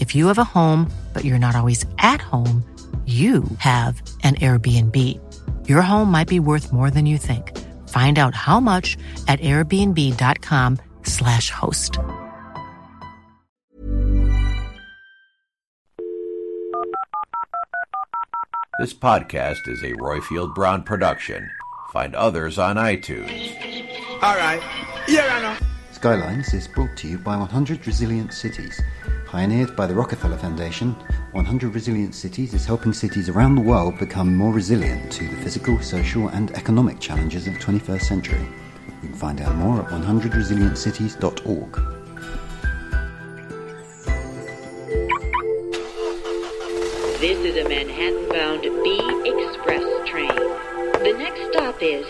If you have a home, but you're not always at home, you have an Airbnb. Your home might be worth more than you think. Find out how much at airbnb.com/slash host. This podcast is a Royfield Brown production. Find others on iTunes. All right. Yeah, I know. Skylines is brought to you by 100 Resilient Cities. Pioneered by the Rockefeller Foundation, 100 Resilient Cities is helping cities around the world become more resilient to the physical, social, and economic challenges of the 21st century. You can find out more at 100resilientcities.org. This is a Manhattan bound B Express train. The next stop is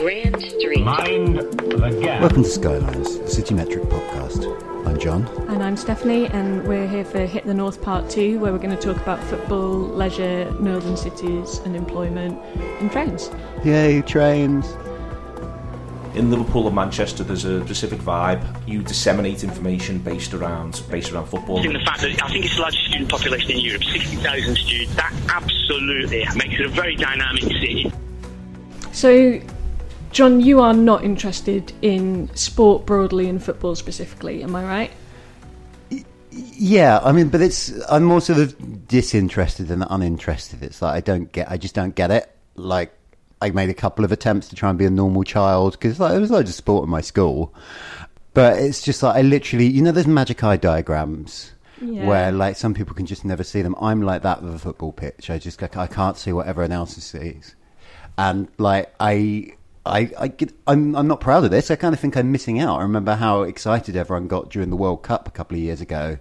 Grand Street. Mind the gap. Welcome to Skylines, the City Metric podcast. I'm John. And I'm Stephanie, and we're here for Hit the North Part 2, where we're going to talk about football, leisure, northern cities, and employment, and trains. Yay, trains! In Liverpool and Manchester, there's a specific vibe. You disseminate information based around based around football. in the fact that I think it's the largest student population in Europe, 60,000 students. That absolutely makes it a very dynamic city. So, John, you are not interested in sport broadly and football specifically, am I right? Yeah, I mean, but it's I'm more sort of disinterested than uninterested. It's like I don't get, I just don't get it. Like I made a couple of attempts to try and be a normal child because like there was loads of sport in my school, but it's just like I literally, you know, there's magic eye diagrams. Yeah. Where like some people can just never see them. I'm like that with a football pitch. I just I can't see what everyone else sees, and like I I, I get, I'm, I'm not proud of this. I kind of think I'm missing out. I remember how excited everyone got during the World Cup a couple of years ago.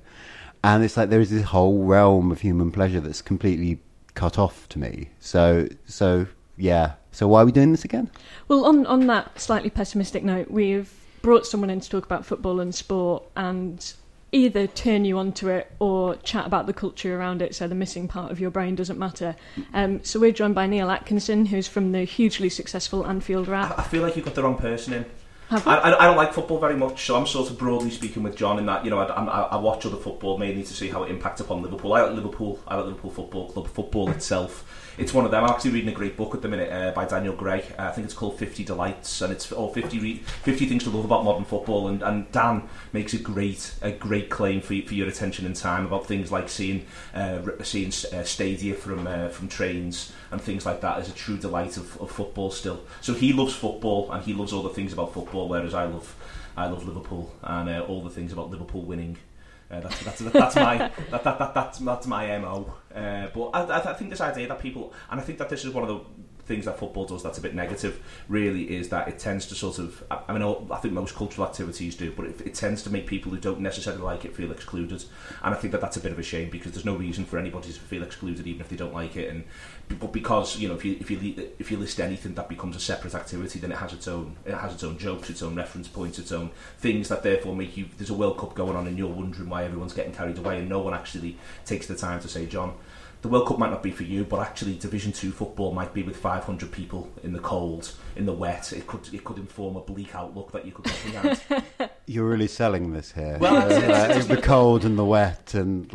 And it's like there is this whole realm of human pleasure that's completely cut off to me. So, so yeah. So why are we doing this again? Well, on, on that slightly pessimistic note, we've brought someone in to talk about football and sport and either turn you onto it or chat about the culture around it so the missing part of your brain doesn't matter. Um, so we're joined by Neil Atkinson, who's from the hugely successful Anfield Wrap. I feel like you've got the wrong person in. I. I, I don't like football very much, so I'm sort of broadly speaking with John in that you know I, I, I watch other football mainly to see how it impacts upon Liverpool. I like Liverpool. I like Liverpool Football Club. Football itself, it's one of them. I'm actually reading a great book at the minute uh, by Daniel Gray. Uh, I think it's called 50 Delights, and it's or 50 re- 50 things to love about modern football. And, and Dan makes a great a great claim for for your attention and time about things like seeing uh, seeing uh, stadia from uh, from trains and things like that as a true delight of, of football still. So he loves football and he loves all the things about football, whereas I love I love Liverpool and uh, all the things about Liverpool winning. Uh, that's, that's, that's my that, that, that, that's, that's my mo. Uh, but I, I, think this idea that people and I think that this is one of the things that football does that's a bit negative. Really, is that it tends to sort of I, mean I think most cultural activities do, but it, it tends to make people who don't necessarily like it feel excluded. And I think that that's a bit of a shame because there's no reason for anybody to feel excluded even if they don't like it. And but because you know if you if you if you list anything that becomes a separate activity, then it has its own it has its own jokes, its own reference points, its own things that therefore make you. There's a World Cup going on, and you're wondering why everyone's getting carried away, and no one actually takes the time to say, John. The World Cup might not be for you, but actually Division Two football might be with 500 people in the cold, in the wet. It could it could inform a bleak outlook that you could comprehend. You're really selling this here. Well, Uh, uh, the cold and the wet and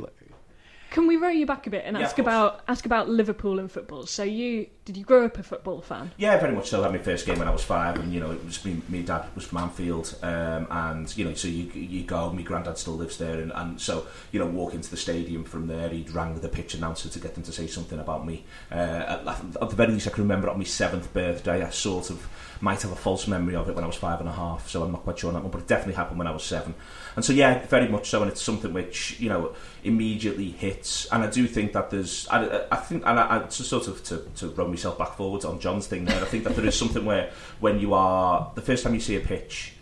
Can we row you back a bit and Yeah, ask about ask about Liverpool and football? So you did you grow up a football fan? Yeah, very much so. I had my first game when I was five, and you know, it was me. My dad was from Anfield, um, and you know, so you you go. My granddad still lives there, and, and so you know, walk into the stadium from there. He'd rang the pitch announcer to get them to say something about me. Uh, at, at the very least, I can remember on my seventh birthday. I sort of might have a false memory of it when I was five and a half, so I'm not quite sure on that one, but it definitely happened when I was seven. And so, yeah, very much so, and it's something which you know immediately hits. And I do think that there's, I, I think, and I, I just sort of to, to run myself back forwards on John's thing there. I think that there is something where when you are the first time you see a pitch.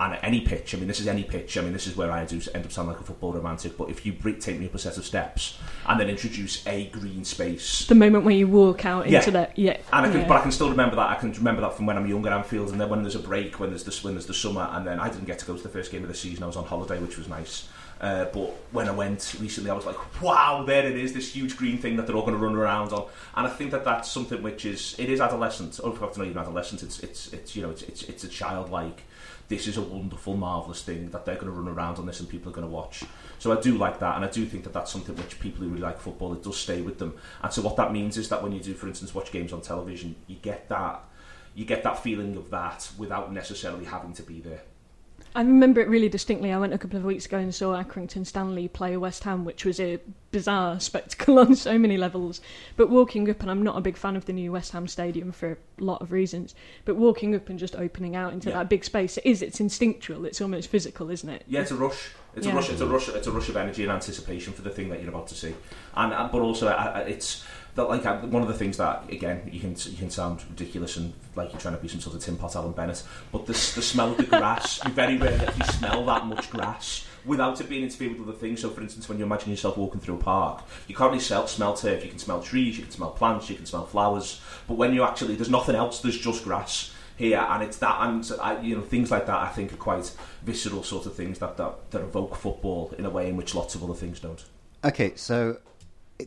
And at any pitch, I mean, this is any pitch. I mean, this is where I do end up sounding like a football romantic. But if you take me up a set of steps and then introduce a green space, The moment where you walk out Yeah. into the yeah, and I can, yeah. but I can still remember that. I can remember that from when I'm young at Anfield, and then when there's a break, when there's the when there's the summer, and then I didn't get to go to the first game of the season. I was on holiday, which was nice. Uh, but when I went recently, I was like, "Wow, there it is! This huge green thing that they're all going to run around on." And I think that that's something which is it is adolescent. Or perhaps not even adolescent. It's it's it's you know it's it's, it's a childlike. This is a wonderful, marvelous thing that they're going to run around on this, and people are going to watch. So I do like that, and I do think that that's something which people who really like football it does stay with them. And so what that means is that when you do, for instance, watch games on television, you get that you get that feeling of that without necessarily having to be there. I remember it really distinctly. I went a couple of weeks ago and saw Accrington Stanley play West Ham, which was a bizarre spectacle on so many levels. But walking up, and I'm not a big fan of the new West Ham Stadium for a lot of reasons, but walking up and just opening out into Yeah. that big space, it is, it's instinctual, it's almost physical, isn't it? Yeah, it's a rush. It's Yeah. a rush. It's a rush. It's a rush of energy and anticipation for the thing that you're about to see. And, and but also, I, I- it's that like I, one of the things that again you can you can sound ridiculous and like you're trying to be some sort of Tim Pot Alan Bennett, but the the smell of the grass. you very rarely actually smell that much grass. Without it being interfered with other things, so for instance, when you imagine yourself walking through a park, you can't really smell, smell turf. You can smell trees, you can smell plants, you can smell flowers. But when you actually, there's nothing else. There's just grass here, and it's that, and I, you know, things like that. I think are quite visceral sort of things that, that that evoke football in a way in which lots of other things don't. Okay, so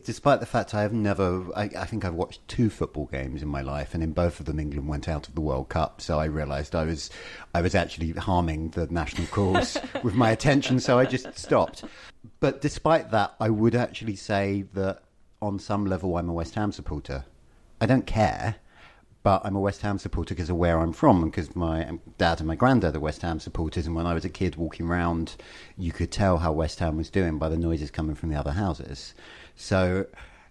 despite the fact I have never, I, I think I've watched two football games in my life, and in both of them England went out of the World Cup. So I realised I was, I was actually harming the national cause with my attention. So I just stopped. But despite that, I would actually say that on some level I'm a West Ham supporter. I don't care. But I'm a West Ham supporter because of where I'm from, because my um, dad and my granddad are West Ham supporters. And when I was a kid walking around, you could tell how West Ham was doing by the noises coming from the other houses. So,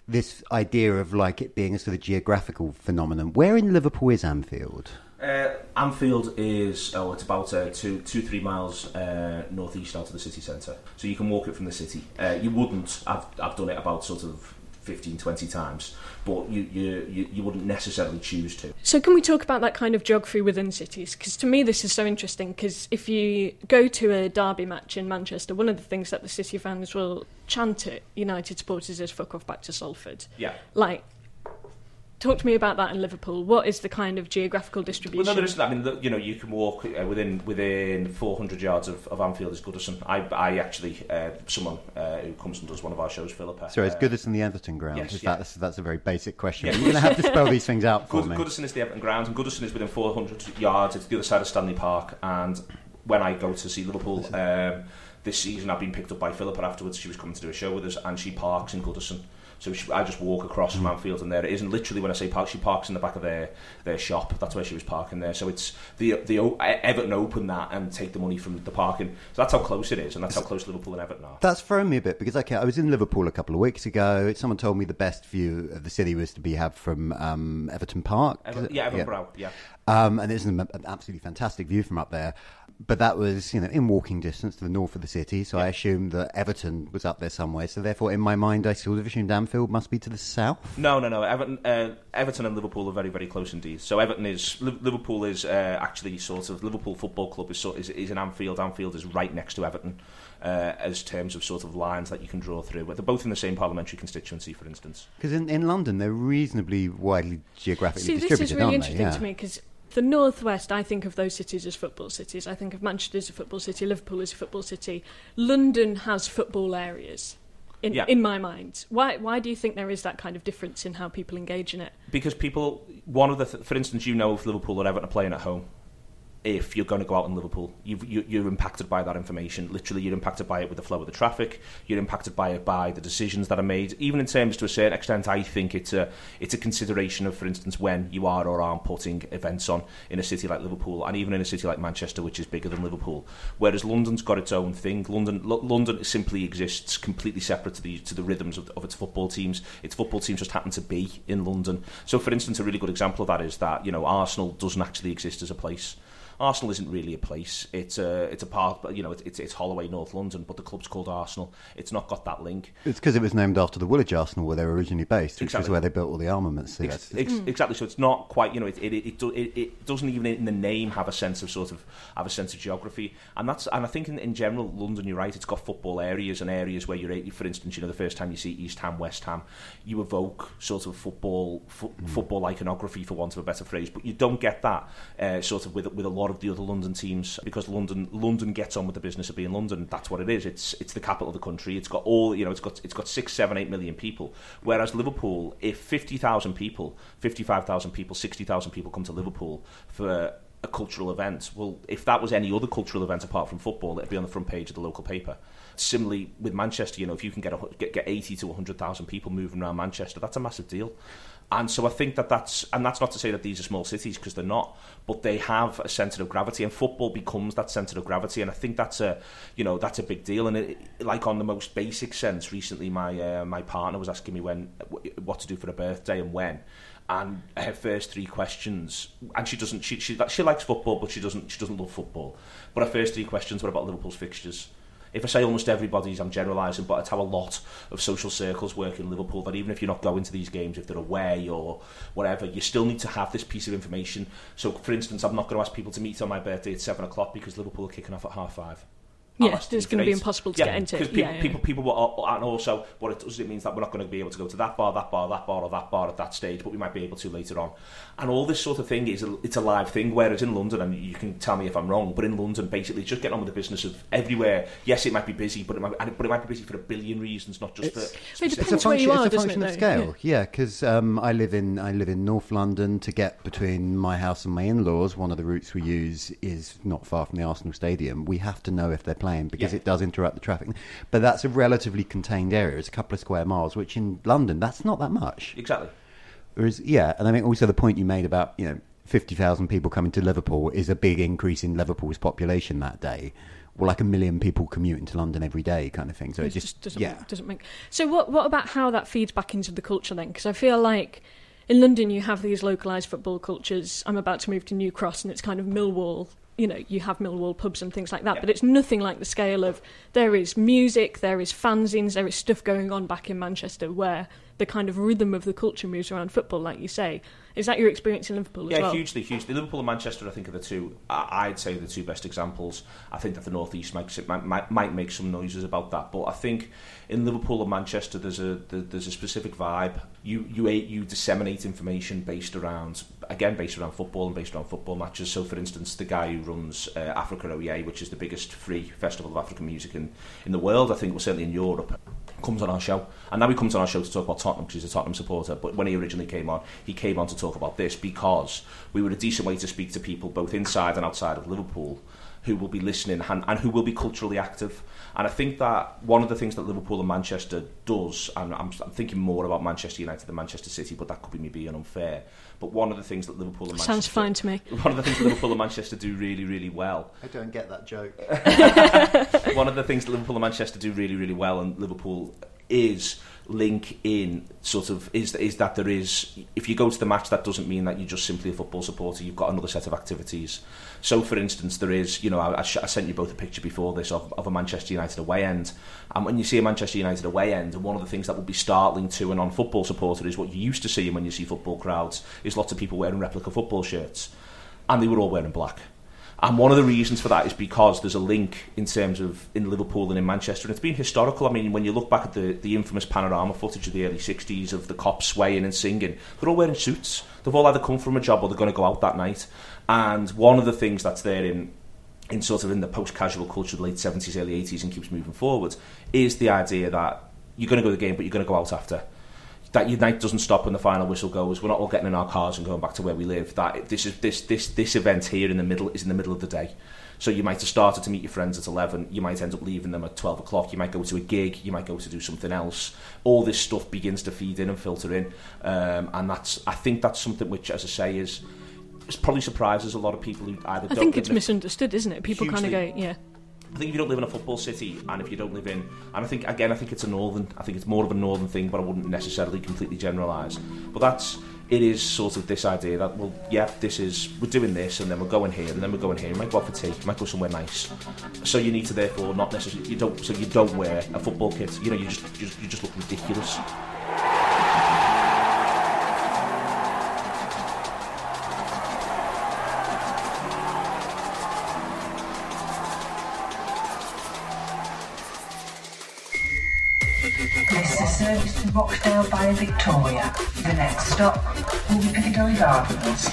this idea of like it being a sort of geographical phenomenon. Where in Liverpool is Anfield? Uh, Anfield is oh, it's about uh, two, two, three miles uh, northeast out of the city centre, so you can walk it from the city. Uh, you wouldn't. I've I've done it about sort of 15, 20 times, but you you, you, you wouldn't necessarily choose to. So, can we talk about that kind of geography within cities? Because to me, this is so interesting. Because if you go to a derby match in Manchester, one of the things that the City fans will chant at United supporters is "fuck off back to Salford." Yeah. Like, talk to me about that in Liverpool. What is the kind of geographical distribution? Well, no, there isn't. I mean, the, you know, you can walk uh, within within 400 yards of, of Anfield is Goodison. I, I actually, uh, someone uh, who comes and does one of our shows, Philippa. Sorry, it's uh, Goodison the Everton ground. yes, Is yeah. that, that's, that's a very basic question. Yeah. You're going to have to spell these things out for Good, me. Goodison is the Everton ground, and Goodison is within 400 yards. It's the other side of Stanley Park. And when I go to see Liverpool um, this season, I've been picked up by Philippa afterwards. She was coming to do a show with us, and she parks in Goodison. So she, I just walk across Mm. from Anfield, and there it is. And literally, when I say park, she parks in the back of their, their shop. That's where she was parking there. So it's the the Everton open that and take the money from the parking. So that's how close it is, and that's how close Liverpool and Everton are. That's thrown me a bit because okay, I was in Liverpool a couple of weeks ago. Someone told me the best view of the city was to be had from um, Everton Park. Ever, yeah, Everton Brow, yeah. Um, and it's an, an absolutely fantastic view from up there. But that was, you know, in walking distance to the north of the city. So I assumed that Everton was up there somewhere. So therefore, in my mind, I sort of assumed Anfield must be to the south. No, no, no. Everton, uh, Everton and Liverpool are very, very close indeed. So Everton is Liverpool is uh, actually sort of Liverpool Football Club is, sort is is in Anfield. Anfield is right next to Everton, uh, as terms of sort of lines that you can draw through. But they're both in the same parliamentary constituency, for instance. Because in, in London, they're reasonably widely geographically See, this distributed, is really interesting? Yeah. to me because the northwest, I think of those cities as football cities. I think of Manchester as a football city, Liverpool as a football city. London has football areas. In, Yeah. in my mind, why why do you think there is that kind of difference in how people engage in it? Because people, one of the, th- for instance, you know if Liverpool or Everton are playing at home, if you're going to go out in Liverpool. You, you're impacted by that information. Literally, you're impacted by it with the flow of the traffic. You're impacted by it by the decisions that are made. Even in terms, to a certain extent, I think it's a it's a consideration of, for instance, when you are or aren't putting events on in a city like Liverpool, and even in a city like Manchester, which is bigger than Liverpool. Whereas London's got its own thing. London L- London simply exists completely separate to the to the rhythms of, of its football teams. Its football teams just happen to be in London. So, for instance, a really good example of that is that you know Arsenal doesn't actually exist as a place. Arsenal isn't really a place. It's a it's a part, you know, it's it's Holloway, North London, but the club's called Arsenal. It's not got that link. It's because it was named after the Woolwich Arsenal, where they were originally based, which Exactly. is where they built all the armaments. So Ex- ex- Exactly. So it's not quite. You know, it it, it, it it doesn't even in the name have a sense of sort of have a sense of geography, and that's and I think in, in general London, you're right. It's got football areas and areas where you're. For instance, you know, the first time you see East Ham, West Ham, you evoke sort of football fo- football iconography, for want of a better phrase. But you don't get that uh, sort of with with a lot of the other London teams because London London gets on with the business of being London. That's what it is. It's it's the capital of the country. It's got all you know. It's got it's got six, seven, eight million people. Whereas Liverpool, if fifty thousand people, fifty five thousand people, sixty thousand people come to Liverpool for a cultural event, well, if that was any other cultural event apart from football, it'd be on the front page of the local paper. Similarly, with Manchester, you know, if you can get a, get, get eighty to hundred thousand people moving around Manchester, that's a massive deal. And so I think that that's, and that's not to say that these are small cities because they're not, but they have a centre of gravity, and football becomes that centre of gravity, and I think that's a, you know, that's a big deal. And it, like on the most basic sense, recently my uh, my partner was asking me when what to do for a birthday and when, and her first three questions, and she doesn't, she she she likes football, but she doesn't she doesn't love football. But her first three questions were about Liverpool's fixtures. If I say almost everybody's, I'm generalising, but it's how a lot of social circles work in Liverpool. That even if you're not going to these games, if they're away or whatever, you still need to have this piece of information. So, for instance, I'm not going to ask people to meet on my birthday at seven o'clock because Liverpool are kicking off at half five. Yeah, it's gonna be impossible to yeah, get into. Because people, Yeah, yeah, people, people will, and also what it does, it means that we're not going to be able to go to that bar, that bar, that bar, or that bar at that stage, but we might be able to later on. And all this sort of thing is a, it's a live thing. Whereas in London, and you can tell me if I'm wrong, but in London, basically, just getting on with the business of everywhere. Yes, it might be busy, but it might, and but it might be busy for a billion reasons, not just It's- for. It depends it's a where you function, are, it's a function it, of scale. Yeah, because um, I live in I live in North London. To get between my house and my in-laws, one of the routes we use is not far from the Arsenal Stadium. We have to know if they're playing because Yeah. it does interrupt the traffic. But that's a relatively contained area. It's a couple of square miles, which in London that's not that much. Exactly. Whereas, yeah, and I think also the point you made about you know fifty thousand people coming to Liverpool is a big increase in Liverpool's population that day. Well, like a million people commuting to London every day, kind of thing. So it, It just, doesn't yeah. doesn't make. So what what about how that feeds back into the culture then? Because I feel like in London you have these localized football cultures. I'm about to move to New Cross, and it's kind of Millwall. You know, you have Millwall pubs and things like that, Yeah. but it's nothing like the scale of there is music, there is fanzines, there is stuff going on back in Manchester where the kind of rhythm of the culture moves around football, like you say. Is that your experience in Liverpool Yeah, as well? hugely, hugely. Liverpool and Manchester, I think, are the two. I'd say the two best examples. I think that the North East might, might, might make some noises about that, but I think in Liverpool and Manchester, there's a there's a specific vibe. You you you disseminate information based around again based around football and based around football matches. So, for instance, the guy who runs uh, Africa Oyé, which is the biggest free festival of African music in in the world, I think, well, certainly in Europe comes on our show. And now he comes on our show to talk about Tottenham because he's a Tottenham supporter. But when he originally came on, he came on to talk about this because we were a decent way to speak to people both inside and outside of Liverpool who will be listening and, and who will be culturally active. And I think that one of the things that Liverpool and Manchester does, and I'm, I'm thinking more about Manchester United than Manchester City, but that could be me being unfair. But one of the things that Liverpool and Manchester Sounds fine to me. One of the things that Liverpool and Manchester do really, really well I don't get that joke. one of the things that Liverpool and Manchester do really, really well, and Liverpool is link in sort of is is that there is if you go to the match that doesn't mean that you're just simply a football supporter you've got another set of activities. So for instance there is you know I, I, sent you both a picture before this of, of a Manchester United away end. And when you see a Manchester United away end and one of the things that will be startling to a non-football supporter is what you used to see when you see football crowds is lots of people wearing replica football shirts. And they were all wearing black and one of the reasons for that is because there's a link in terms of in Liverpool and in Manchester. And it's been historical. I mean, when you look back at the, the infamous panorama footage of the early 60s of the Kop's swaying and singing, they're all wearing suits. They've all either come from a job or they're going to go out that night. And one of the things that's there in in sort of in the post-casual culture of the late 70s, early 80s and keeps moving forward is the idea that you're going to go to the game, but you're going to go out after. That night doesn't stop when the final whistle goes. We're not all getting in our cars and going back to where we live. That this is this this this event here in the middle is in the middle of the day. So you might have started to meet your friends at 11, you might end up leaving them at 12 o'clock, you might go to a gig, you might go to do something else. All this stuff begins to feed in and filter in. Um, and that's, I think that's something which, as I say, is, is probably surprises a lot of people who either I don't think it's misunderstood, isn't it? People kind of go, yeah. I think if you don't live in a football city and if you don't live in, and I think again, I think it's a northern. I think it's more of a northern thing, but I wouldn't necessarily completely generalise. But that's it is sort of this idea that well, yeah, this is we're doing this, and then we're going here, and then we're going here. You might go out for tea, you might go somewhere nice. So you need to therefore not necessarily you don't so you don't wear a football kit. You know, you just you just, you just look ridiculous. Service to Rochdale via Victoria. The next stop will be Piccadilly Gardens.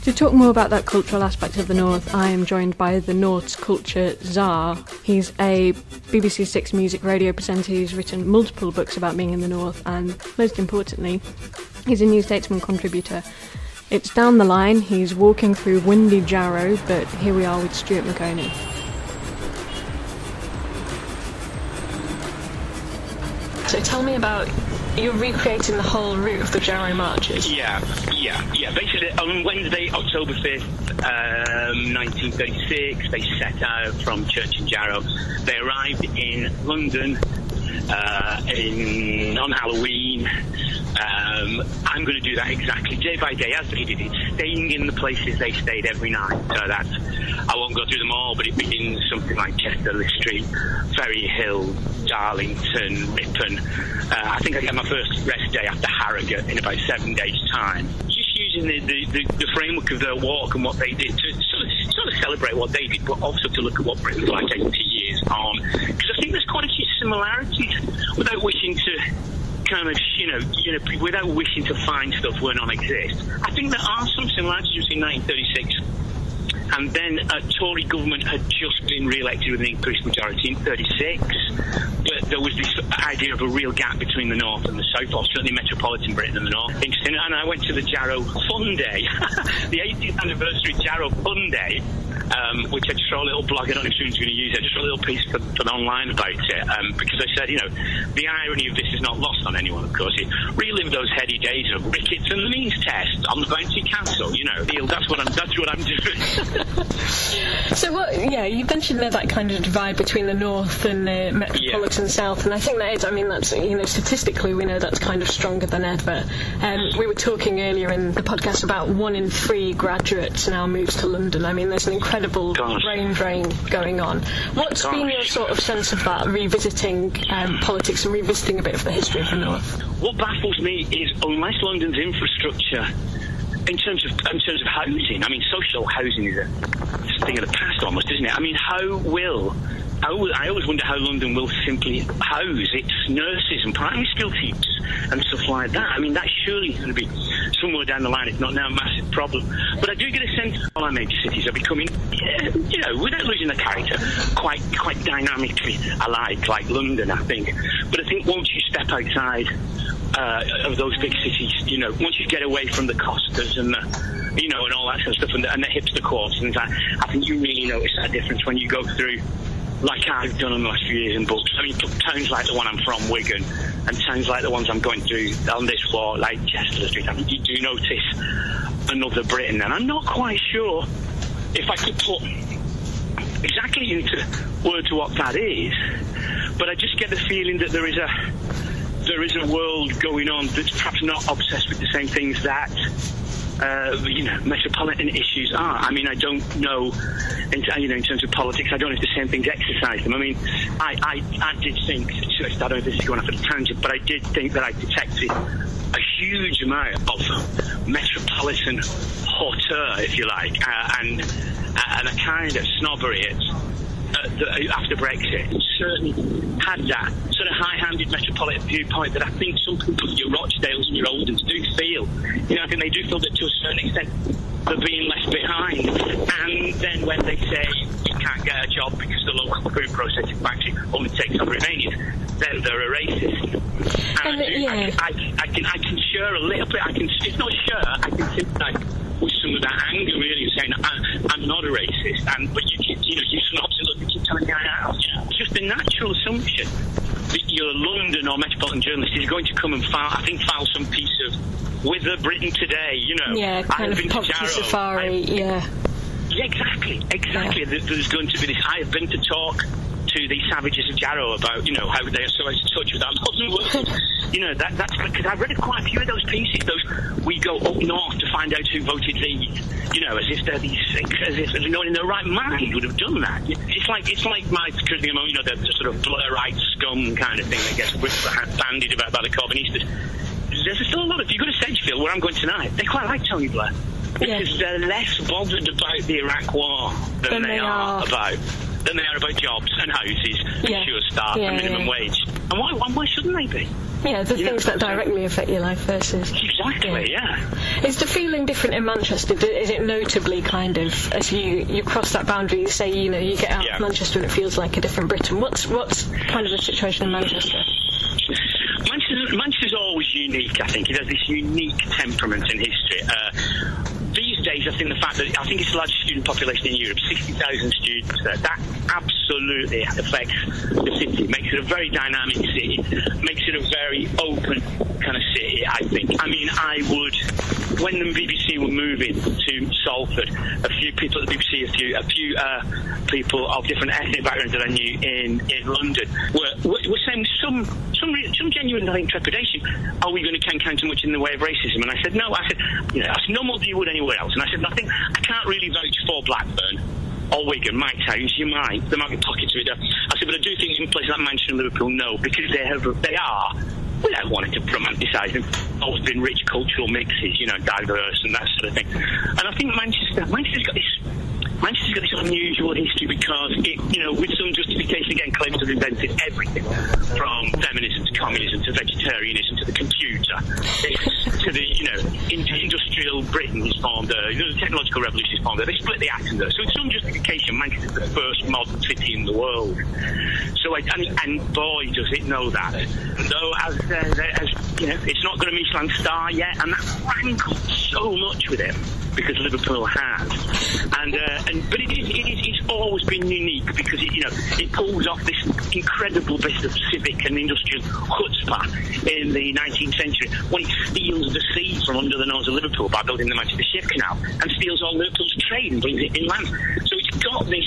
To talk more about that cultural aspect of the North, I am joined by the North's culture czar. He's a BBC Six music radio presenter who's written multiple books about being in the North, and most importantly, he's a New Statesman contributor. It's down the line, he's walking through windy Jarrow, but here we are with Stuart Maconie. About you're recreating the whole route of the Jarrow marches. Yeah, yeah, yeah. Basically, on Wednesday, October 5th, um, 1936, they set out from Church and Jarrow. They arrived in London uh, in, on Halloween. Um, I'm going to do that exactly day by day as they did it, staying in the places they stayed every night. So that's, I won't go through them all, but it begins something like Chester-le-Street, Ferry Hill, Darlington, Ripon. Uh, I think I get my first rest day after Harrogate in about seven days' time. Just using the, the, the, the framework of their walk and what they did to sort of, sort of celebrate what they did, but also to look at what Britain's like 80 years on. Because I think there's quite a few similarities without wishing to kind of, you know, you know, without wishing to find stuff where none exist. I think there are some similarities between 1936 and then a Tory government had just been re-elected with an increased majority in 36. But there was this idea of a real gap between the North and the South, or certainly metropolitan Britain and the North. Interesting. And I went to the Jarrow Fun Day, the 80th anniversary Jarrow Fun Day, um, which I just wrote a little blog. I don't know if are going to use it. I just wrote a little piece for, for online about it um, because I said, you know, the irony of this is not lost on anyone, of course. It relived those heady days of rickets and the means test on the Bounty Castle. You know, that's what I'm. That's what I'm doing. So what? Yeah, you mentioned there that kind of divide between the north and the metropolitan south, and I think that is. I mean, that's you know statistically we know that's kind of stronger than ever. Um, we were talking earlier in the podcast about one in three graduates now moves to London. I mean, there's an incredible brain drain going on. What's been your sort of sense of that, revisiting um, politics and revisiting a bit of the history of the north? What baffles me is unless London's infrastructure, in terms of in terms of housing, I mean, social housing is a thing of the past almost, isn't it? I mean, how will I always, I always wonder how London will simply house its nurses and primary school teachers and stuff like that. I mean, that's surely going to be somewhere down the line. It's not now a massive problem. But I do get a sense all our major cities are becoming, you know, without losing their character, quite quite dynamically alike, like London, I think. But I think once you step outside uh, of those big cities, you know, once you get away from the Costas and the, you know, and all that sort of stuff, and the, and the hipster quarters, and that, I think you really notice that difference when you go through, like I've done in the last few years in books. I mean, towns like the one I'm from, Wigan, and towns like the ones I'm going through on this walk, like Chester-le-Street. I think you do notice another Britain, and I'm not quite sure if I could put exactly into words what that is, but I just get the feeling that there is a there is a world going on that's perhaps not obsessed with the same things that uh, you know metropolitan issues are. I mean, I don't know, in, you know, in terms of politics, I don't know if the same things exercise them. I mean, I, I, I did think, I don't know if this is going off at a tangent, but I did think that I detected a huge amount of metropolitan hauteur, if you like, uh, and and a kind of snobbery at uh, the, after Brexit certainly had that sort of high-handed metropolitan viewpoint that I think some people, your Rochdales and your Oldhams, do feel. You know, I think they do feel that to a certain extent they're being left behind. And then when they say you can't get a job because the local food processing factory only takes on Romanians, then they're a racist. And, I, do, yeah. I, I, I can I can share a little bit. I can it's not share. I can sympathise with some of that anger, really, saying I, I'm not a racist, and but you keep, you know you you keep telling me I am. You know, just a natural assumption your London or metropolitan journalist is going to come and file. I think file some piece of Whither Britain today. You know, Yeah, I kind have of been to safari. Yeah. Yeah, exactly, exactly. There- There's going to be this. I have been to talk to the savages of Jarrow about, you know, how they are so out of touch with our modern world. you know, that, that's because I've read quite a few of those pieces. Those we go up north to find out who voted these. You know, as if they're these, as if no one in their right mind would have done that. It's like it's like my, you know, the, the sort of Blairite scum kind of thing that gets whipped- bandied about by the Corbynistas. There's still a lot of. If you go to Sedgefield, where I'm going tonight. They quite like Tony Blair because they're less bothered about the Iraq War than, Than they, they are. about than they are about jobs and houses, and Yeah. sure start Yeah, and minimum yeah. wage. And why, why, why shouldn't they be? Yeah, the Yeah. things that directly affect your life versus. Exactly, yeah. Is the feeling different in Manchester? Is it notably kind of as you you cross that boundary? You say you know you get out Yeah. of Manchester and it feels like a different Britain. What's what's kind of the situation in Manchester? Manchester, Manchester's always unique, I think. It has this unique temperament in history. Uh, I think the fact that I think it's the largest student population in Europe, 60,000 students there, that absolutely affects the city, makes it a very dynamic city, makes it a very open kind of city, I think. I mean, I would, when the BBC were moving to Salford, a few people at the BBC, a few, a few uh, people of different ethnic backgrounds that I knew in, in London were, were, were saying some, some, some genuine, I trepidation, are we going to encounter much in the way of racism? And I said, no. I said, you know, I said, no more than you would anywhere else. And I said, I think I can't really vouch for Blackburn or Wigan, my towns, you might. There might be pockets of it. I said, but I do think in places like Manchester and Liverpool, no, because they have, they are, without wanting to romanticise them, always been rich cultural mixes, you know, diverse and that sort of thing. And I think Manchester, Manchester's got this. Manchester's got this unusual history because it, you know, with some justification again, claims to have invented everything from feminism to communism to vegetarianism to the computer to the, you know, in- industrial Britain is formed there, you know, the technological revolution is formed there. They split the atom there. So with some justification, Manchester's the first modern city in the world. So, I, and, and boy, does it know that. Though, as, uh, as you know, it's not got a Michelin star yet, and that rankled so much with him because Liverpool has. And, uh, and but it is, it is, it's always been unique because it, you know, it pulls off this incredible bit of civic and industrial chutzpah in the 19th century when it steals the sea from under the nose of Liverpool by building the Manchester Ship Canal and steals all Liverpool's trade and brings it inland. So it's got this,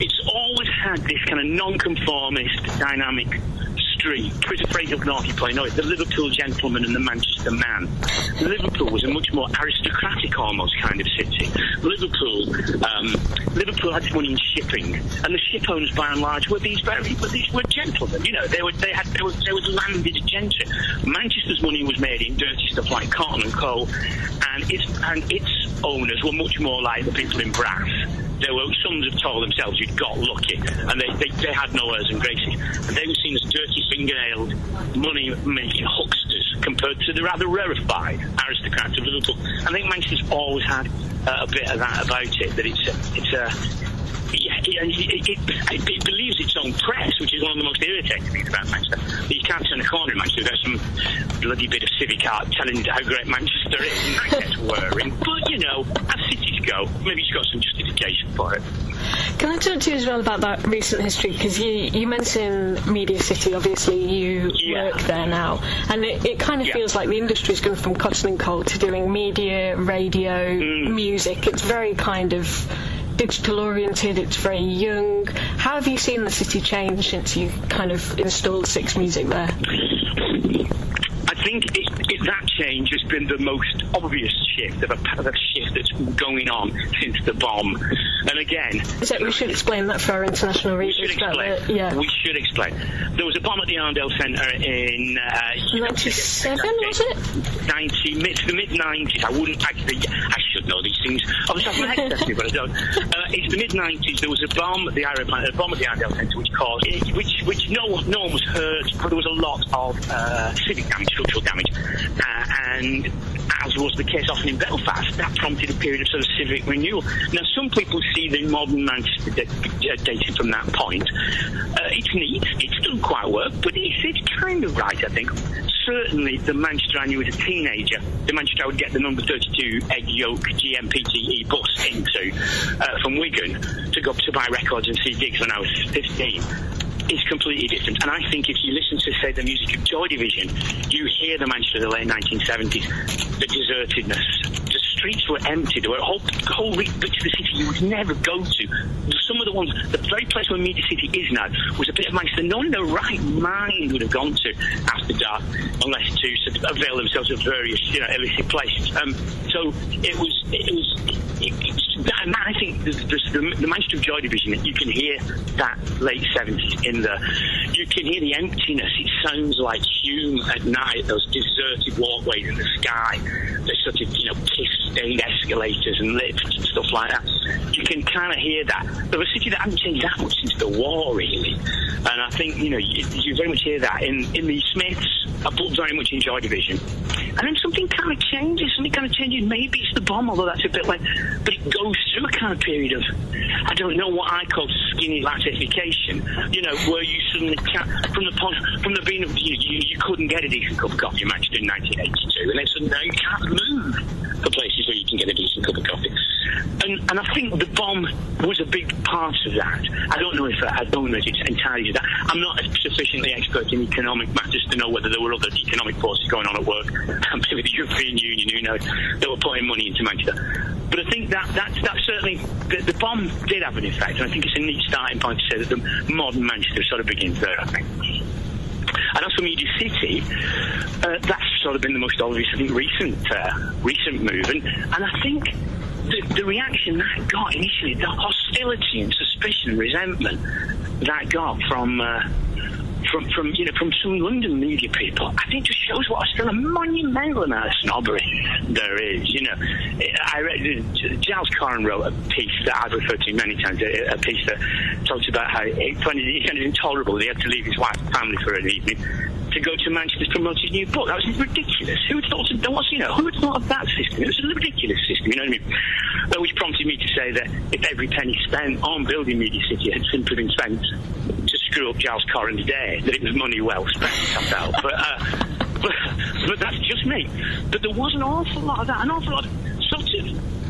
it's always had this kind of non-conformist dynamic There's a phrase up north you probably the Liverpool gentleman and the Manchester man. Liverpool was a much more aristocratic almost kind of city. Liverpool, um, Liverpool had its money in shipping, and the ship owners by and large were these very, were these were gentlemen. You know, they were they had they were, they were landed gentry. Manchester's money was made in dirty stuff like cotton and coal, and its and its owners were much more like the people in brass. There were some have told themselves you'd got lucky, and they, they, they had no airs and graces. And they were seen as dirty fingernailed, money making hucksters compared to the rather rarefied aristocrats of Liverpool. I think Manchester's always had uh, a bit of that about it, that it's a, it's a yeah, it, it, it, it, believes its own press, which is one of the most irritating things about Manchester. You can't turn a corner in Manchester without some bloody bit of civic art telling how great Manchester is, and that gets worrying. But, you know, as cities go, maybe it's got some justification for it. Can I talk to you as well about that recent history? Because you, you mentioned Media City, obviously you work there now, and it, it kind of Yeah. feels like the industry's gone from cotton and coal to doing media, radio, Mm. music. It's very kind of digital oriented, it's very young. How have you seen the city change since you kind of installed Six Music there? I think it, change has been the most obvious shift of a, of a shift that's been going on since the bomb. And again, So we should explain that for our international we readers. should explain. yeah. We should explain. There was a bomb at the Arndale Centre in uh, 97, was it? 90, mid the mid 90s. I wouldn't actually, I should know these things off the top of my head, but I don't. Uh, it's the mid 90s. There was a bomb at the Iron a bomb at the Arndale Centre, which caused, which which no one no one was hurt, but there was a lot of uh, civic damage, structural damage, uh, and as was the case often in Belfast, that prompted a period of sort of civic renewal. Now, some people see the modern Manchester dated from that point. Uh, it's neat, it's done quite work, but it's, it's kind of right, I think. Certainly, the Manchester I knew as a teenager, the Manchester I would get the number 32 egg yolk GMPTE bus into uh, from Wigan to go up to buy records and see gigs when I was 15 is completely different. And I think if you listen to, say, the music of Joy Division, you hear the Manchester of the late 1970s, the desertedness. The streets were empty. There were whole, whole bits of the city you would never go to. Some of the ones, the very place where Media City is now, was a bit of Manchester no in their right mind would have gone to after dark, unless to sort of avail themselves of various, you know, illicit places. Um, so it was, it was, it, it, I think the, the, the Manchester of Joy Division, you can hear that late 70s in the, you can hear the emptiness. It sounds like Hulme at night, those deserted walkways in the sky, the sort of, you know, kiss-stained escalators and lifts and stuff like that. You can kind of hear that. But a city that hasn't changed that much since the war, really. And I think, you know, you, you very much hear that. In, in the Smiths, I put very much in Joy Division. And then something kind of changes, something kind of changes. Maybe it's the bomb, although that's a bit like, but it goes through a kind of period of, I don't know what I call skinny latification, you know, where you suddenly can't, from the point, from the being of, you, you, you couldn't get a decent cup of coffee in Manchester in 1982, and then suddenly now you can't move for places where you can get a decent cup of coffee. And, and I think the bomb was a big part of that. I don't know if I don't know if it's entirely that. I'm not sufficiently expert in economic matters to know whether there were other economic forces going on at work, maybe the European Union, who knows, that were putting money into Manchester. But I think that that's, that's certainly, the, the bomb did have an effect, and I think it's a neat starting point to say that the modern Manchester sort of begins there, I think. And as for Media City, uh, that's sort of been the most obvious, I think, recent uh, recent move. And, and I think the, the reaction that got initially, the hostility and suspicion, resentment that got from uh, from, from you know from some London media people, I think just shows what a still a monumental amount of snobbery there is. You know, I read Giles Coren wrote a piece that I've referred to many times, a, a piece that talks about how it, he found it intolerable he had to leave his wife and family for an evening to go to Manchester to promote his new book. That was ridiculous. Who thought of? You know, who thought of that system? It was a ridiculous system. You know what I mean? Which prompted me to say that if every penny spent on building Media City had simply been spent to screw up Giles Coren's day, that it was money well spent. But, uh, but but that's just me. But there was an awful lot of that, an awful lot of sort of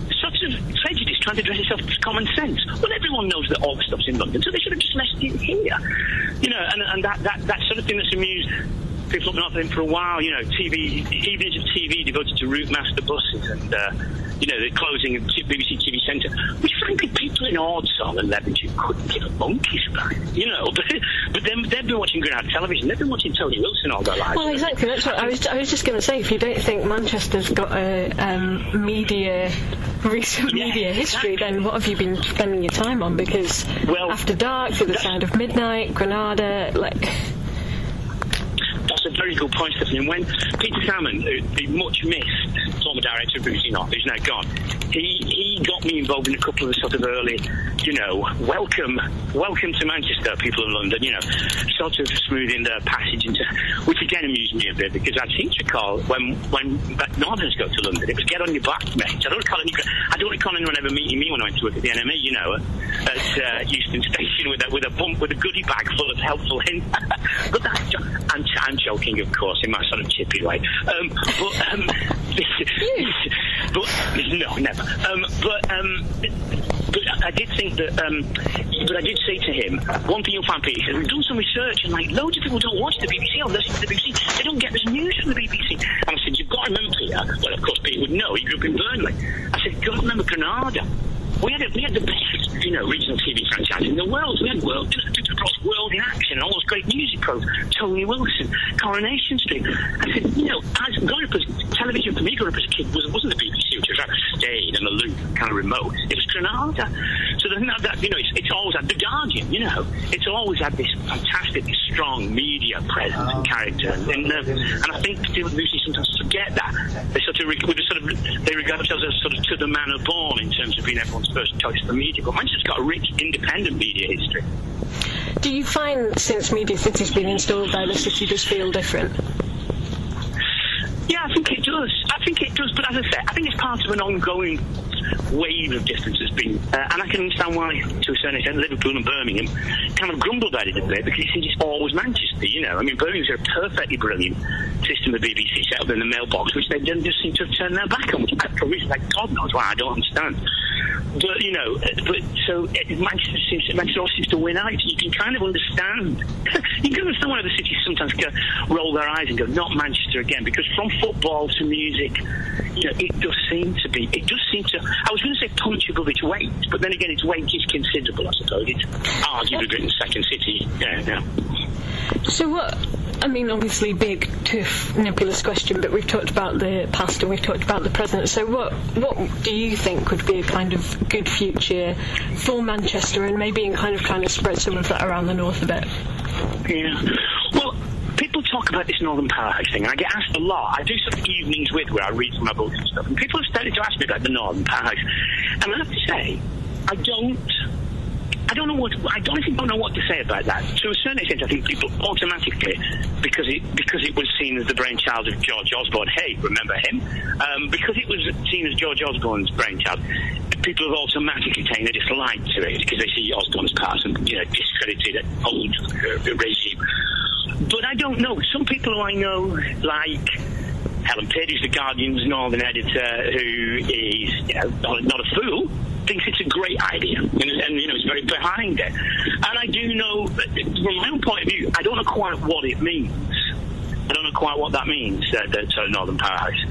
prejudice trying to dress itself as common sense. Well, everyone knows that all the stuff's in London, so they should have just left it here. You know, and, and that, that, that sort of thing that's amused people been offering for a while, you know, TV, evenings of TV devoted to Routemaster buses and, uh, you know, the closing of BBC TV Centre, which frankly people in Ordsall and Levenshulme couldn't give a monkey's about, you know. But, but then they've been watching Granada Television, they've been watching Tony Wilson all their lives. Well, exactly. That's what I was. I was just going to say. If you don't think Manchester's got a um, media, recent Yeah, media history, exactly. then what have you been spending your time on? Because Well, After Dark, To the Sound of Midnight, Granada, like. Very good point, Stephanie. And when Peter Salmon, the much missed former director of BBC North, who's now gone, he, he got me involved in a couple of the sort of early, you know, welcome, welcome to Manchester, people in London, you know, sort of smoothing the passage into, which again amused me a bit because I seem to recall when when Northerners go to London, it was get on your back, mate. I don't recall any, I don't recall anyone ever meeting me when I went to work at the NME, you know, at uh, Euston Station with a with a bump with a goodie bag full of helpful hints. but that's I'm, I'm joking, of course, in my sort of chippy way. Um, but um, but no, never. Um, but um, but I did think that. Um, but I did say to him, one thing you'll find, Peter, we've done some research, and like loads of people don't watch the BBC or listen to the BBC. They don't get this news from the BBC. And I said, you've got to remember, Peter. Well, of course, Peter would know. He grew up in Burnley. I said, you've got to remember Granada. We had we had the best, you know, regional TV franchise in the world. We had world across world in action, all those great music programs. Tony Wilson, Coronation Street. I said, you know, as growing up as television for me growing up as a kid was wasn't the BBC, which was rather staid and aloof, kind of remote. It was Granada. So the thing that, you know, it's, it's always had the Guardian. You know, it's always had this fantastic, strong media presence and character, and uh, and I think people usually sometimes forget that they sort of sort of they regard themselves as sort of to the manner born in terms of being everyone's first choice for media. But Manchester's got a rich independent media history. Do you find since Media City's been installed there, the city does feel different? Yeah, I think it does. I think it does. But as I say, I think it's part of an ongoing wave of difference has been, uh, and I can understand why, to a certain extent, Liverpool and Birmingham kind of grumble about it a bit because it seems it's always Manchester, you know. I mean, Birmingham's a perfectly brilliant system of BBC set up in the mailbox, which they just seem to have turned their back on, which for reasons like God knows why, I don't understand. But, you know, but so Manchester seems, Manchester seems to win out. You can kind of understand. you can understand why the cities sometimes go, roll their eyes and go, not Manchester again, because from football to music, you know, it does seem to be, it does seem to, I was going to say punch above its weight, but then again, its weight is considerable, I suppose. It's arguably Britain's second city. Yeah, yeah. So what? I mean, obviously, big, tough, nebulous question, but we've talked about the past and we've talked about the present. So, what what do you think would be a kind of good future for Manchester, and maybe in kind of trying to spread some of that around the north a bit? Yeah. Well, people talk about this Northern Powerhouse thing, and I get asked a lot. I do some evenings with where I read from my books and stuff, and people have started to ask me about the Northern Powerhouse. And I have to say, I don't. I don't know what I honestly don't know what to say about that. To a certain extent, I think people automatically, because it because it was seen as the brainchild of George Osborne. Hey, remember him? Um, because it was seen as George Osborne's brainchild, people have automatically taken a dislike to it because they see Osborne's past and you know discredited old uh, regime. But I don't know. Some people who I know, like Helen who's the Guardian's northern editor, who is you know not, not a fool, thinks it's a great idea, and, and you know is very behind it. And I do know, from my own point of view, I don't know quite what it means. I don't know quite what that means, uh, the uh, Northern Powerhouse.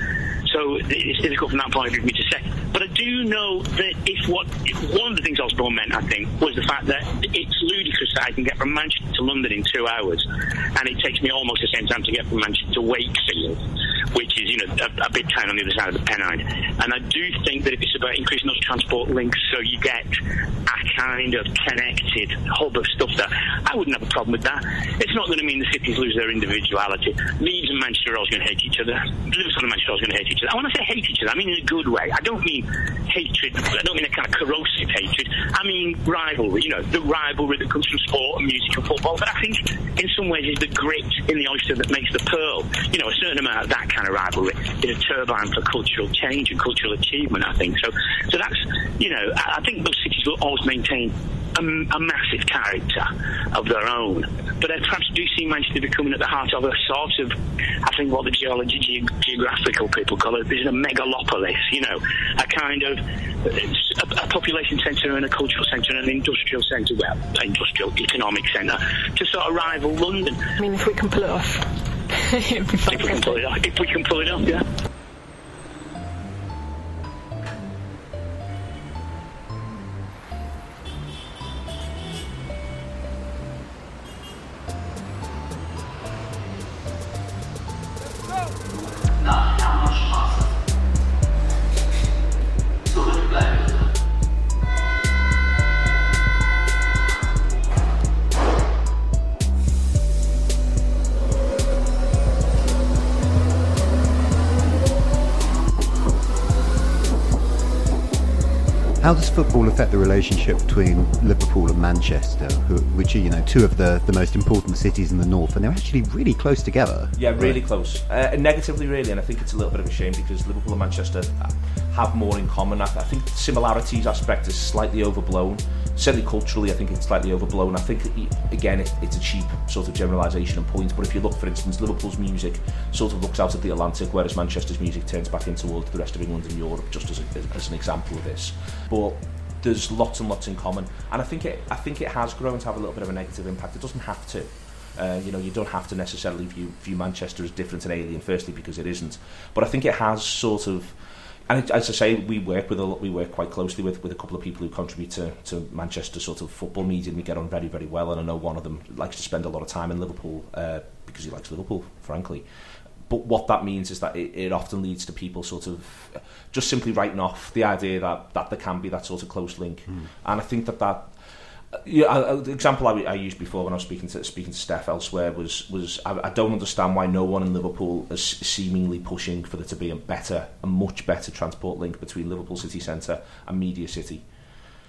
So it's difficult from that point of view for me to say. But I do know that if what if one of the things Osborne meant, I think, was the fact that it's ludicrous that I can get from Manchester to London in two hours, and it takes me almost the same time to get from Manchester to Wakefield, which is you know a, a big town on the other side of the Pennine. And I do think that if it's about increasing those transport links, so you get a kind of connected hub of stuff there, I wouldn't have a problem with that. It's not going to mean the cities lose their individuality. Leeds and Manchester are always going to hate each other. Liverpool and Manchester are always going to hate each other. And when I say hate each other, I mean in a good way. I don't mean hatred. I don't mean a kind of corrosive hatred. I mean rivalry. You know, the rivalry that comes from sport and music and football. But I think in some ways is the grit in the oyster that makes the pearl. You know, a certain amount of that kind of rivalry is a turbine for cultural change and cultural achievement. I think so. So that's you know, I I think those cities will always maintain a, a massive character of their own. But I perhaps do see Manchester becoming at the heart of a sort of, I think what the geology, ge- geographical people call it, is a megalopolis, you know, a kind of a, a population centre and a cultural centre and an industrial centre, well, industrial economic centre, to sort of rival London. I mean, if we can pull it off, If we can pull it off, if we can pull it off, yeah. How does football affect the relationship between Liverpool and Manchester, who, which are you know two of the, the most important cities in the north, and they're actually really close together? Yeah, really close. Uh, negatively, really, and I think it's a little bit of a shame because Liverpool and Manchester have more in common. I, I think similarities aspect is slightly overblown. Certainly culturally, I think it's slightly overblown. I think, again, it, it's a cheap sort of generalisation and point, but if you look, for instance, Liverpool's music sort of looks out at the Atlantic, whereas Manchester's music turns back in towards the rest of England and Europe, just as, a, as an example of this. But there's lots and lots in common, and I think it, I think it has grown to have a little bit of a negative impact. It doesn't have to. Uh, you know, you don't have to necessarily view, view Manchester as different and alien, firstly, because it isn't. But I think it has sort of and as I say, we work with a lot, we work quite closely with, with a couple of people who contribute to, to Manchester sort of football media, and we get on very very well. And I know one of them likes to spend a lot of time in Liverpool uh, because he likes Liverpool, frankly. But what that means is that it, it often leads to people sort of just simply writing off the idea that, that there can be that sort of close link. Hmm. And I think that that yeah, the example I, I used before when I was speaking to speaking to Steph elsewhere was was I, I don't understand why no one in Liverpool is seemingly pushing for there to be a better, a much better transport link between Liverpool city centre and Media City.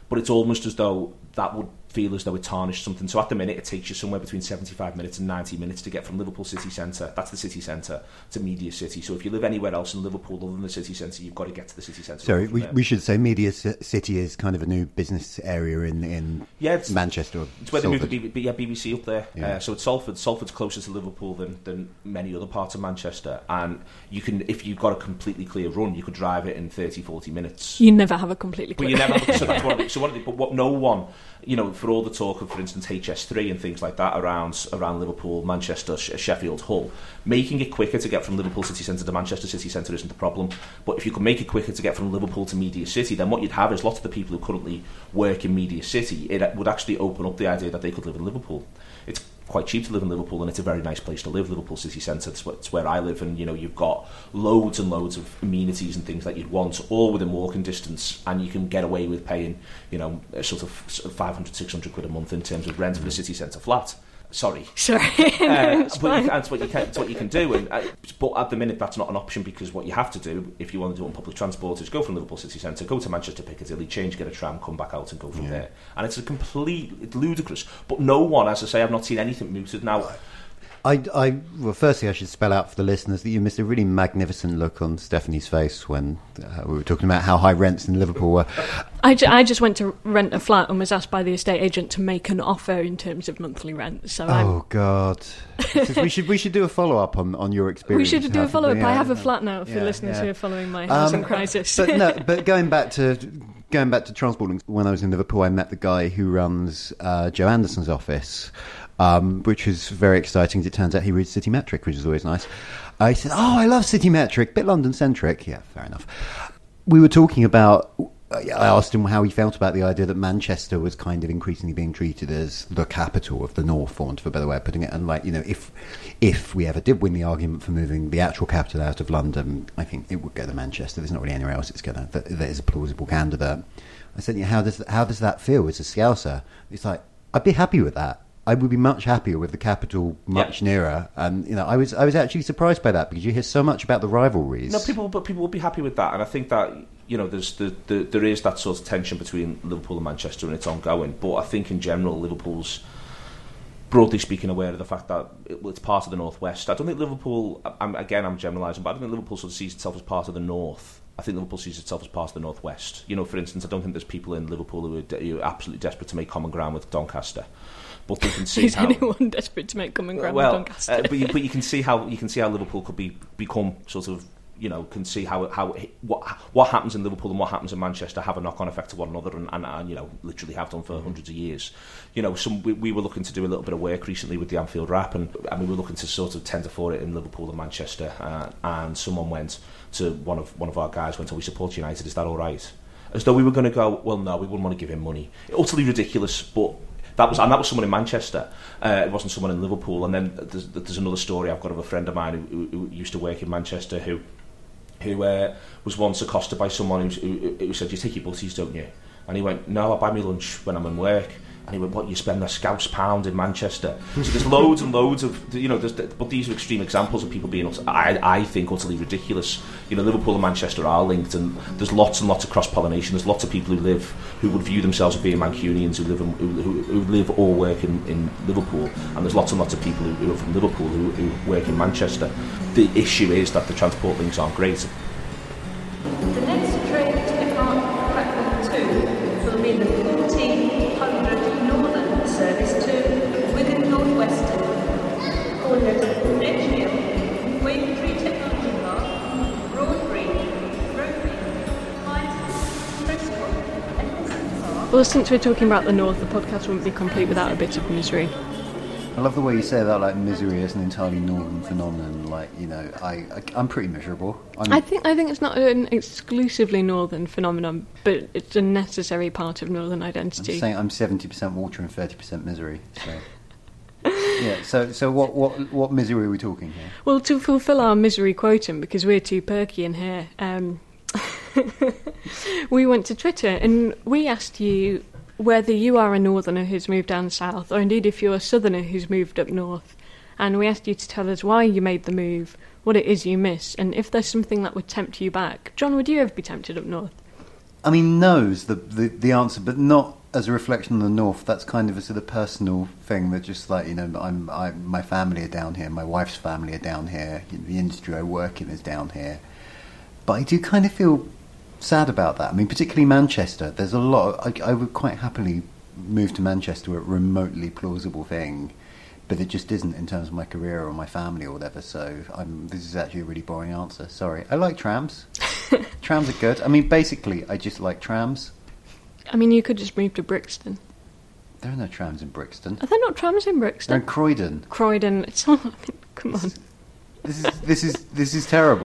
But it's almost as though that would feel as though it tarnished something. So at the minute, it takes you somewhere between 75 minutes and 90 minutes to get from Liverpool city centre, that's the city centre, to Media City. So if you live anywhere else in Liverpool other than the city centre, you've got to get to the city centre. Sorry, we, we should say Media City is kind of a new business area in, in Yeah, it's- Manchester. It's where they moved the B- yeah, BBC up there. Yeah. Uh, so it's Salford. Salford's closer to Liverpool than, than many other parts of Manchester. And you can, if you've got a completely clear run, you could drive it in 30, 40 minutes. You never have a completely clear. you never. so that's one. Of the, so one the, but what no one, you know, for all the talk of, for instance, HS3 and things like that around around Liverpool, Manchester, Sheffield, Hull, making it quicker to get from Liverpool city centre to Manchester city centre isn't the problem. But if you could make it quicker to get from Liverpool to Media City, then what you'd have is lots of the people who currently work in Media City. It would actually open up the idea that they could live in Liverpool. It's quite cheap to live in Liverpool, and it's a very nice place to live. Liverpool city centre. It's, where- it's where I live, and you know you've got loads and loads of amenities and things that you'd want, all within walking distance, and you can get away with paying, you know, a sort of sort 500, 600 quid a month in terms of rent for a mm. city centre flat. Sorry, Sorry, uh, it's but you can, what you can, it's what you can do. And, uh, but at the minute, that's not an option because what you have to do if you want to do it on public transport is go from Liverpool city centre, go to Manchester Piccadilly, change, get a tram, come back out, and go from Yeah. there. And it's a complete, it's ludicrous. But no one, as I say, I've not seen anything mooted now. I, I, well, firstly, I should spell out for the listeners that you missed a really magnificent look on Stephanie's face when uh, we were talking about how high rents in Liverpool were. I, ju- I just went to rent a flat and was asked by the estate agent to make an offer in terms of monthly rent. So I'm, Oh God! Is- we should we should do a follow up on, on your experience. we should do a follow up. yeah. I have a flat now for Yeah, listeners yeah. who are following my housing Um, crisis. but no, but going back to going back to transport links, when I was in Liverpool, I met the guy who runs uh, Joe Anderson's office, um, which was very exciting. As it turns out, he reads City Metric, which is always nice. I said, "Oh, I love City Metric, bit London centric." Yeah, fair enough. We were talking about. I asked him how he felt about the idea that Manchester was kind of increasingly being treated as the capital of the North, for want of a better way of putting it. And like, you know, if if we ever did win the argument for moving the actual capital out of London, I think it would go to Manchester. There's not really anywhere else it's going to that, that is a plausible candidate. I said, yeah, how does how does that feel as a Scouser? It's like I'd be happy with that. I would be much happier with the capital much nearer. And you know, I was I was actually surprised by that because you hear so much about the rivalries. No, people, but people will be happy with that, and I think that you know, there's the, the there is that sort of tension between Liverpool and Manchester, and it's ongoing. But I think in general, Liverpool's broadly speaking aware of the fact that it, it's part of the northwest. I don't think Liverpool. I'm, again, I'm generalising, but I don't think Liverpool sort of sees itself as part of the north. I think Liverpool sees itself as part of the northwest. You know, for instance, I don't think there's people in Liverpool who are, de- who are absolutely desperate to make common ground with Doncaster, but they can see Is how. anyone desperate to make common ground well, Doncaster? uh, but, you, but you can see how you can see how Liverpool could be become sort of you know can see how how what what happens in Liverpool and what happens in Manchester have a knock on effect to one another and, and, and you know literally have done for hundreds of years. You know, some we, we were looking to do a little bit of work recently with the Anfield Wrap, and, and we were looking to sort of tender for it in Liverpool and Manchester uh, and someone went to one of one of our guys went, "Oh, we support United. Is that all right?" As though we were going to go, well, no, we wouldn't want to give him money. Utterly ridiculous, but that was and that was someone in Manchester. Uh, it wasn't someone in Liverpool. And then there's, there's another story I've got of a friend of mine who, who, who used to work in Manchester who who uh, was once accosted by someone who, who, who said, "You take your butties, don't you?" And he went, "No, I buy me lunch when I'm in work." And he went, "What? You spend a scouse pound in Manchester?" so there's loads and loads of you know. But these are extreme examples of people being, I, I think, utterly ridiculous. You know, Liverpool and Manchester are linked, and there's lots and lots of cross pollination. There's lots of people who live who would view themselves as being Mancunians who live in, who, who, who live or work in, in Liverpool, and there's lots and lots of people who, who are from Liverpool who, who work in Manchester. The issue is that the transport links aren't great. Well, since we're talking about the north, the podcast wouldn't be complete without a bit of misery. I love the way you say that, like misery is an entirely northern phenomenon. Like you know, I, I I'm pretty miserable. I'm, I think I think it's not an exclusively northern phenomenon, but it's a necessary part of northern identity. I'm saying I'm seventy percent water and thirty percent misery. So yeah. So so what what what misery are we talking here? Well, to fulfil our misery quotient, because we're too perky in here, um, we went to Twitter and we asked you whether you are a northerner who's moved down south, or indeed if you're a southerner who's moved up north. And we asked you to tell us why you made the move, what it is you miss, and if there's something that would tempt you back. Jonn, would you ever be tempted up north? I mean, no's the, the the answer, but not as a reflection on the north. That's kind of a sort of personal thing that just like you know, I'm I, my family are down here, my wife's family are down here, the industry I work in is down here. But I do kind of feel sad about that. I mean, particularly Manchester. There's a lot. I, I would quite happily move to Manchester, a remotely plausible thing, but it just isn't in terms of my career or my family or whatever. So I'm, this is actually a really boring answer. Sorry. I like trams. trams are good. I mean, basically, I just like trams. I mean, you could just move to Brixton. There are no trams in Brixton. Are there not trams in They're Brixton? in Croydon. Croydon. It's all. I mean, come on. This is this is this is terrible.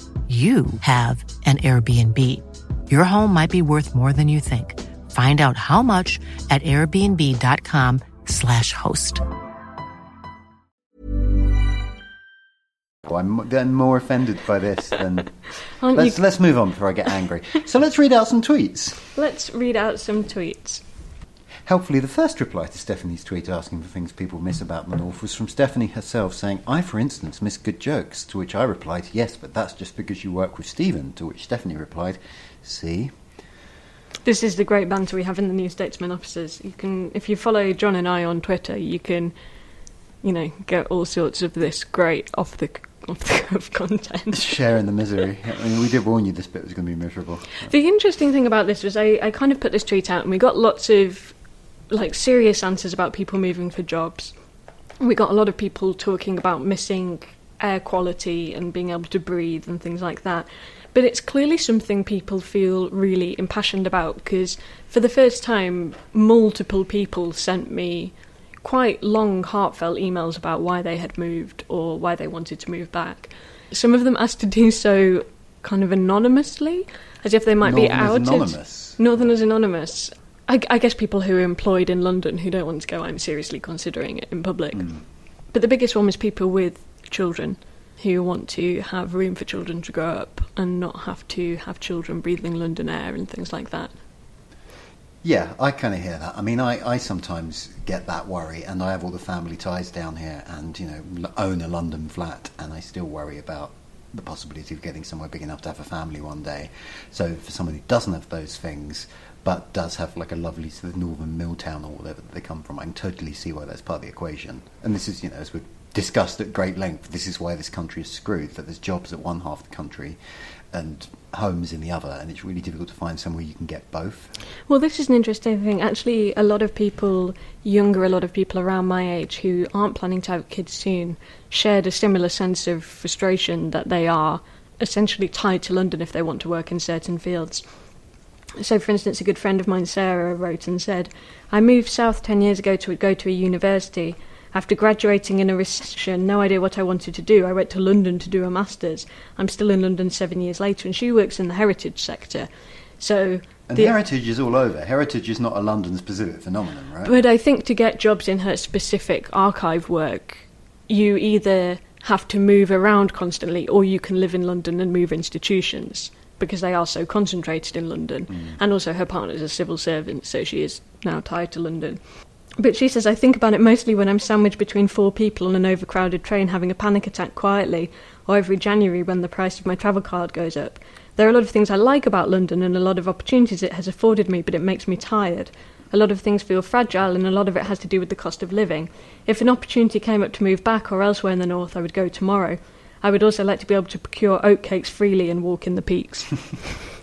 you have an Airbnb. Your home might be worth more than you think. Find out how much at airbnb.com/slash host. Oh, I'm getting more offended by this than. Let's you- let's move on before I get angry. So let's read out some tweets. Let's read out some tweets. Helpfully, the first reply to Stephanie's tweet asking for things people miss about the North was from Stephanie herself saying, I, for instance, miss good jokes. To which I replied, Yes, but that's just because you work with Stephen. To which Stephanie replied, See? This is the great banter we have in the New Statesman offices. You can, if you follow Jonn and I on Twitter, you can, you know, get all sorts of this great off the off the cuff content. Sharing the misery. I mean, we did warn you this bit was going to be miserable. The interesting thing about this was I, I kind of put this tweet out and we got lots of like serious answers about people moving for jobs. We got a lot of people talking about missing air quality and being able to breathe and things like that. But it's clearly something people feel really impassioned about because for the first time, multiple people sent me quite long, heartfelt emails about why they had moved or why they wanted to move back. Some of them asked to do so kind of anonymously, as if they might be Northerners outed. Anonymous. Northerners Anonymous. I, I guess people who are employed in London who don't want to go I'm seriously considering it in public. Hmm. But the biggest one was people with children who want to have room for children to grow up and not have to have children breathing London air and things like that. Yeah, I kind of hear that. I mean, I, I sometimes get that worry, and I have all the family ties down here, and you know, own a London flat, and I still worry about the possibility of getting somewhere big enough to have a family one day. So, for someone who doesn't have those things, but does have like a lovely sort of northern mill town or whatever that they come from, I can totally see why that's part of the equation. And this is, you know, as we've discussed at great length. This is why this country is screwed. That there's jobs at one half the country and homes in the other, and it's really difficult to find somewhere you can get both. Well, this is an interesting thing. Actually, a lot of people, younger, a lot of people around my age who aren't planning to have kids soon, shared a similar sense of frustration that they are essentially tied to London if they want to work in certain fields. So, for instance, a good friend of mine, Sarah, wrote and said, I moved south 10 years ago to go to a university. After graduating in a recession, no idea what I wanted to do, I went to London to do a master's. I'm still in London seven years later, and she works in the heritage sector. So, And the- heritage is all over. Heritage is not a London specific phenomenon, right? But I think to get jobs in her specific archive work, you either have to move around constantly or you can live in London and move institutions because they are so concentrated in London. Mm. And also, her partner is a civil servant, so she is now tied to London. But she says, I think about it mostly when I'm sandwiched between four people on an overcrowded train having a panic attack quietly, or every January when the price of my travel card goes up. There are a lot of things I like about London and a lot of opportunities it has afforded me, but it makes me tired. A lot of things feel fragile, and a lot of it has to do with the cost of living. If an opportunity came up to move back or elsewhere in the north, I would go tomorrow. I would also like to be able to procure oatcakes freely and walk in the peaks.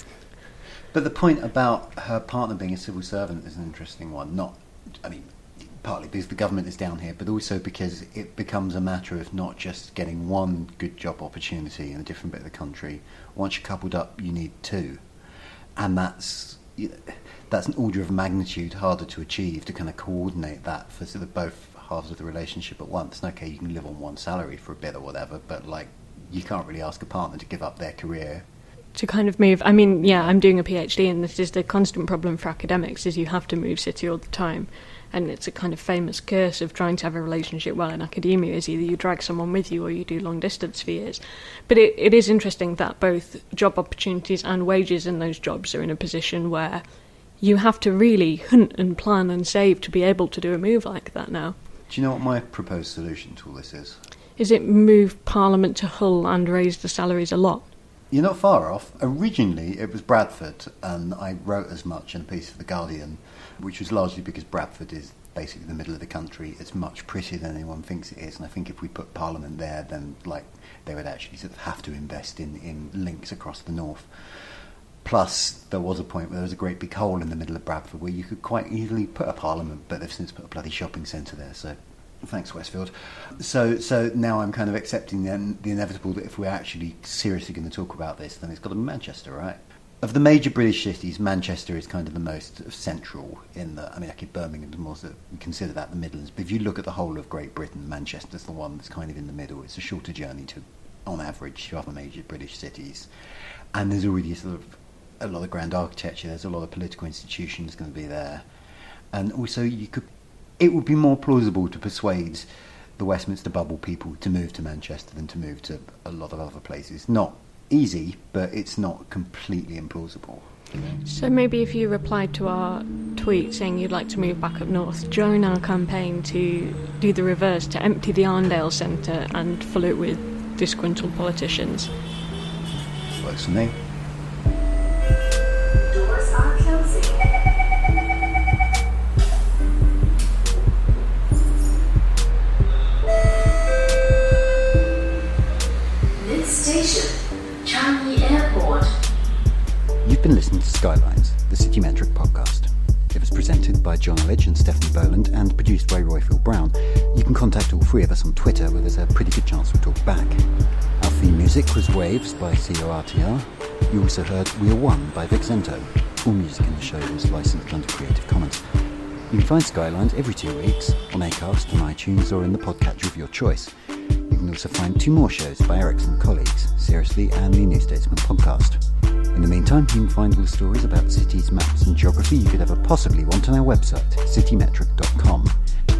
But the point about her partner being a civil servant is an interesting one. Not, I mean, partly because the government is down here, but also because it becomes a matter of not just getting one good job opportunity in a different bit of the country. Once you're coupled up, you need two, and that's you know, that's an order of magnitude harder to achieve to kind of coordinate that for sort of both halves of the relationship at once. And okay, you can live on one salary for a bit or whatever, but like you can't really ask a partner to give up their career to kind of move. I mean, yeah, I'm doing a PhD, and this is the constant problem for academics: is you have to move city all the time, and it's a kind of famous curse of trying to have a relationship well in academia. Is either you drag someone with you or you do long distance for years. But it, it is interesting that both job opportunities and wages in those jobs are in a position where you have to really hunt and plan and save to be able to do a move like that now. Do you know what my proposed solution to all this is? Is it move Parliament to Hull and raise the salaries a lot? You're not far off. Originally, it was Bradford, and I wrote as much in a piece for The Guardian, which was largely because Bradford is basically the middle of the country. It's much prettier than anyone thinks it is, and I think if we put Parliament there, then like they would actually sort of have to invest in, in links across the north. Plus, there was a point where there was a great big hole in the middle of Bradford where you could quite easily put a Parliament, but they've since put a bloody shopping centre there, so Thanks, Westfield. So, so now I'm kind of accepting the, the inevitable that if we're actually seriously going to talk about this, then it's got to be Manchester, right? Of the major British cities, Manchester is kind of the most central in the. I mean, okay, Birmingham is more so we consider that the Midlands, but if you look at the whole of Great Britain, Manchester's the one that's kind of in the middle. It's a shorter journey to, on average, to other major British cities, and there's already sort of a lot of grand architecture. There's a lot of political institutions going to be there, and also you could it would be more plausible to persuade the Westminster bubble people to move to Manchester than to move to a lot of other places. Not easy, but it's not completely implausible. So maybe if you replied to our tweet saying you'd like to move back up north, join our campaign to do the reverse, to empty the Arndale Centre and fill it with disgruntled politicians. Works for me. You've been listening to Skylines, the City Metric podcast. It was presented by Jonn Elledge and Stephanie Boland and produced by Royfield Brown. You can contact all three of us on Twitter where there's a pretty good chance we'll talk back. Our theme music was Waves by CORTR. You also heard We Are One by Vic Zento. All music in the show was licensed under Creative Commons. You can find Skylines every two weeks on Acast, on iTunes, or in the podcatcher of your choice. You can also find two more shows by Ericsson colleagues, SRSLY and the New Statesman podcast. In the meantime, you can find all the stories about cities, maps, and geography you could ever possibly want on our website, citymetric.com.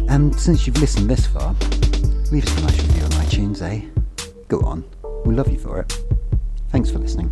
And since you've listened this far, leave us a nice review on iTunes, eh? Go on, we'll love you for it. Thanks for listening.